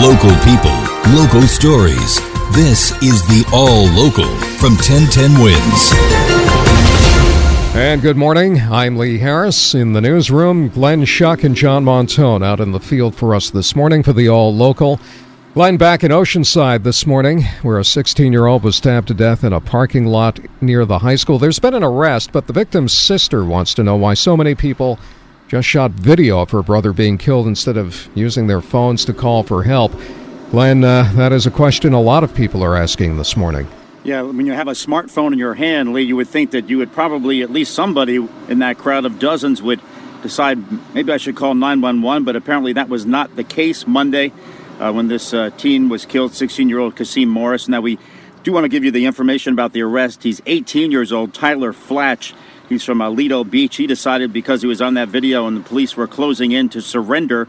Local people, local stories. This is the All Local from 1010 Wins. And good morning. I'm Lee Harris in the newsroom. Glenn Schuck and John Montone out in the field for us this morning for the All Local. Glenn back in Oceanside this morning, where a 16 year old was stabbed to death in a parking lot near the high school. There's been an arrest, but the victim's sister wants to know why so many people just shot video of her brother being killed instead of using their phones to call for help. Glenn, uh, that is a question a lot of people are asking this morning. Yeah, when you have a smartphone in your hand, Lee, you would think that you would probably, at least somebody in that crowd of dozens, would decide maybe I should call 911, but apparently that was not the case Monday uh, when this uh, teen was killed, 16 year old Khaseen Morris. Now, we do want to give you the information about the arrest. He's 18 years old, Tyler Flach. He's from Lido Beach. He decided because he was on that video and the police were closing in to surrender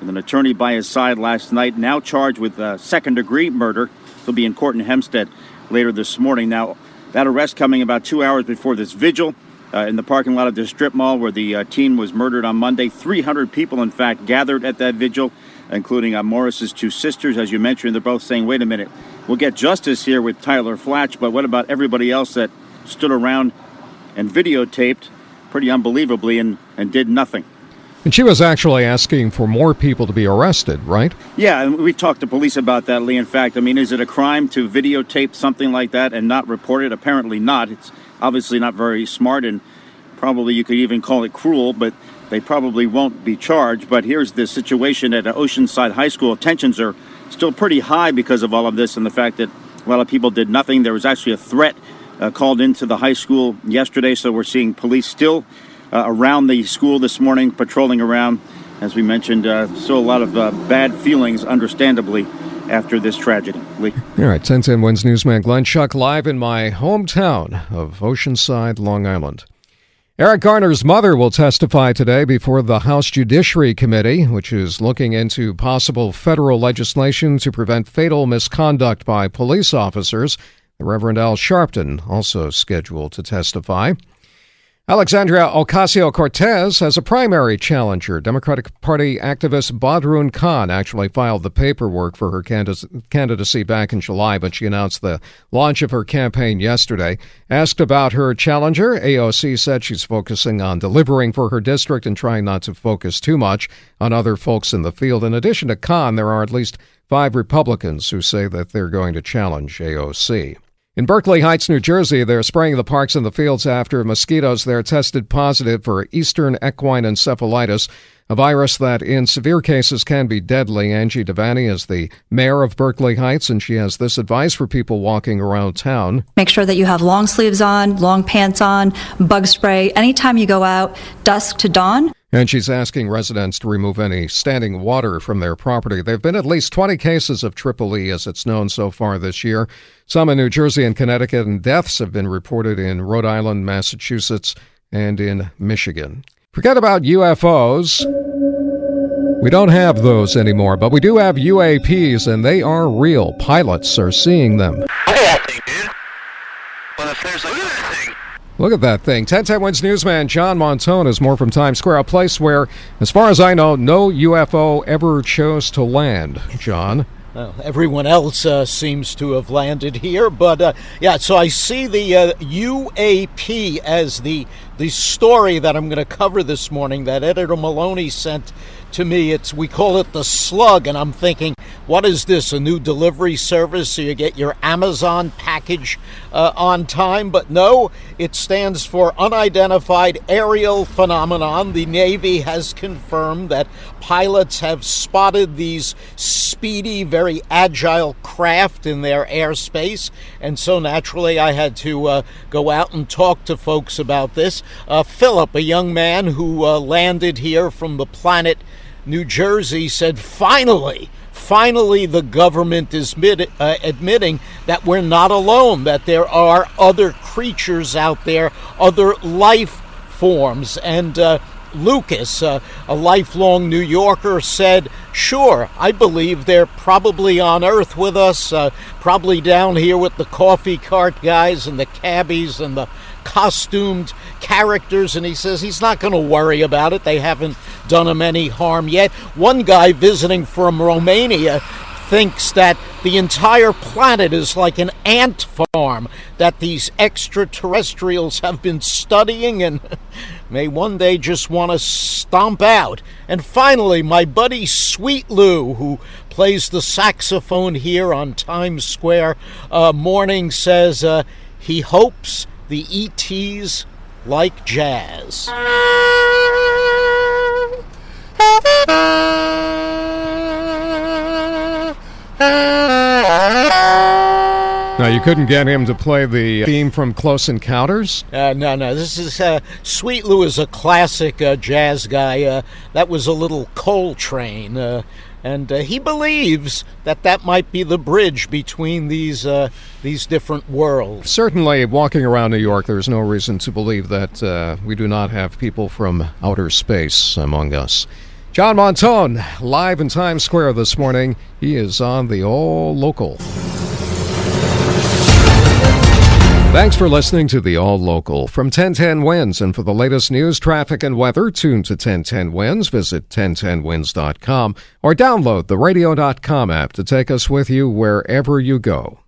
with an attorney by his side last night, now charged with uh, second degree murder. He'll be in court in Hempstead later this morning. Now, that arrest coming about two hours before this vigil uh, in the parking lot of the strip mall where the uh, teen was murdered on Monday. 300 people, in fact, gathered at that vigil, including uh, Morris's two sisters. As you mentioned, they're both saying, wait a minute, we'll get justice here with Tyler Flach, but what about everybody else that stood around and videotaped pretty unbelievably and, and did nothing? And she was actually asking for more people to be arrested, right? Yeah, and we've talked to police about that, Lee. In fact, I mean, is it a crime to videotape something like that and not report it? Apparently not. It's obviously not very smart, and probably you could even call it cruel, but they probably won't be charged. But here's the situation at Oceanside High School. Tensions are still pretty high because of all of this and the fact that a lot of people did nothing. There was actually a threat uh, called into the high school yesterday, so we're seeing police still uh, around the school this morning, patrolling around. As we mentioned, uh, still a lot of uh, bad feelings, understandably, after this tragedy. Lee. All right, 1010 Wins newsman Glenn Schuck live in my hometown of Oceanside, Long Island. Eric Garner's mother will testify today before the House Judiciary Committee, which is looking into possible federal legislation to prevent fatal misconduct by police officers. Reverend Al Sharpton also scheduled to testify. Alexandria Ocasio Cortez has a primary challenger. Democratic Party activist Badrun Khan actually filed the paperwork for her candidacy back in July, but she announced the launch of her campaign yesterday. Asked about her challenger, AOC said she's focusing on delivering for her district and trying not to focus too much on other folks in the field. In addition to Khan, there are at least five Republicans who say that they're going to challenge AOC. In Berkeley Heights, New Jersey, they're spraying the parks and the fields after mosquitoes there tested positive for eastern equine encephalitis, a virus that in severe cases can be deadly. Angie Devanney is the mayor of Berkeley Heights, and she has this advice for people walking around town. Make sure that you have long sleeves on, long pants on, bug spray anytime you go out, dusk to dawn. And she's asking residents to remove any standing water from their property. There have been at least 20 cases of triple E, as it's known so far this year. Some in New Jersey and Connecticut, and deaths have been reported in Rhode Island, Massachusetts, and in Michigan. Forget about UFOs. We don't have those anymore, but we do have UAPs, and they are real. Pilots are seeing them. Look at that thing, dude. Well, if there's like anything. Look at that thing. 1010 Wins newsman John Montone is more from Times Square, a place where, as far as I know, no UFO ever chose to land. John? Well, everyone else uh, seems to have landed here, but uh, yeah. So I see the uh, UAP as the the story that I'm going to cover this morning that editor Maloney sent to me. It's we call it the Slug, and I'm thinking, what is this? A new delivery service so you get your Amazon package uh, on time? But no, it stands for Unidentified Aerial Phenomenon. The Navy has confirmed that pilots have spotted these speedy, very agile craft in their airspace, and so naturally I had to uh, go out and talk to folks about this. Uh, Philip, a young man who uh, landed here from the planet New Jersey, said, Finally, finally, the government is admit, uh, admitting that we're not alone, that there are other creatures out there, other life forms. And uh, Lucas, uh, a lifelong New Yorker, said, Sure, I believe they're probably on Earth with us, uh, probably down here with the coffee cart guys and the cabbies and the costumed characters. And he says he's not going to worry about it. They haven't done him any harm yet. One guy visiting from Romania thinks that the entire planet is like an ant farm that these extraterrestrials have been studying and may one day just want to stomp out. And finally, my buddy Sweet Lou, who plays the saxophone here on Times Square uh, morning, says uh, he hopes the ETs like jazz. couldn't get him to play the theme from Close Encounters? Uh, no, no. This is uh, Sweet Lou is a classic uh, jazz guy. Uh, that was a little Coltrane. Uh, and uh, he believes that that might be the bridge between these uh, these different worlds. Certainly, walking around New York, there's no reason to believe that uh, we do not have people from outer space among us. John Montone, live in Times Square this morning. He is on the All Local. Thanks for listening to the All Local from 1010 WINS. And for the latest news, traffic, and weather, tune to 1010 WINS. Visit 1010wins.com or download the radio.com app to take us with you wherever you go.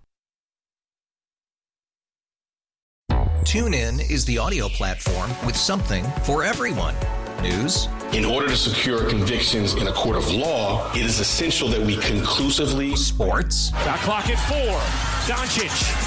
TuneIn is the audio platform with something for everyone. News. In order to secure convictions in a court of law, it is essential that we conclusively. Sports. Got clock at four. Doncic.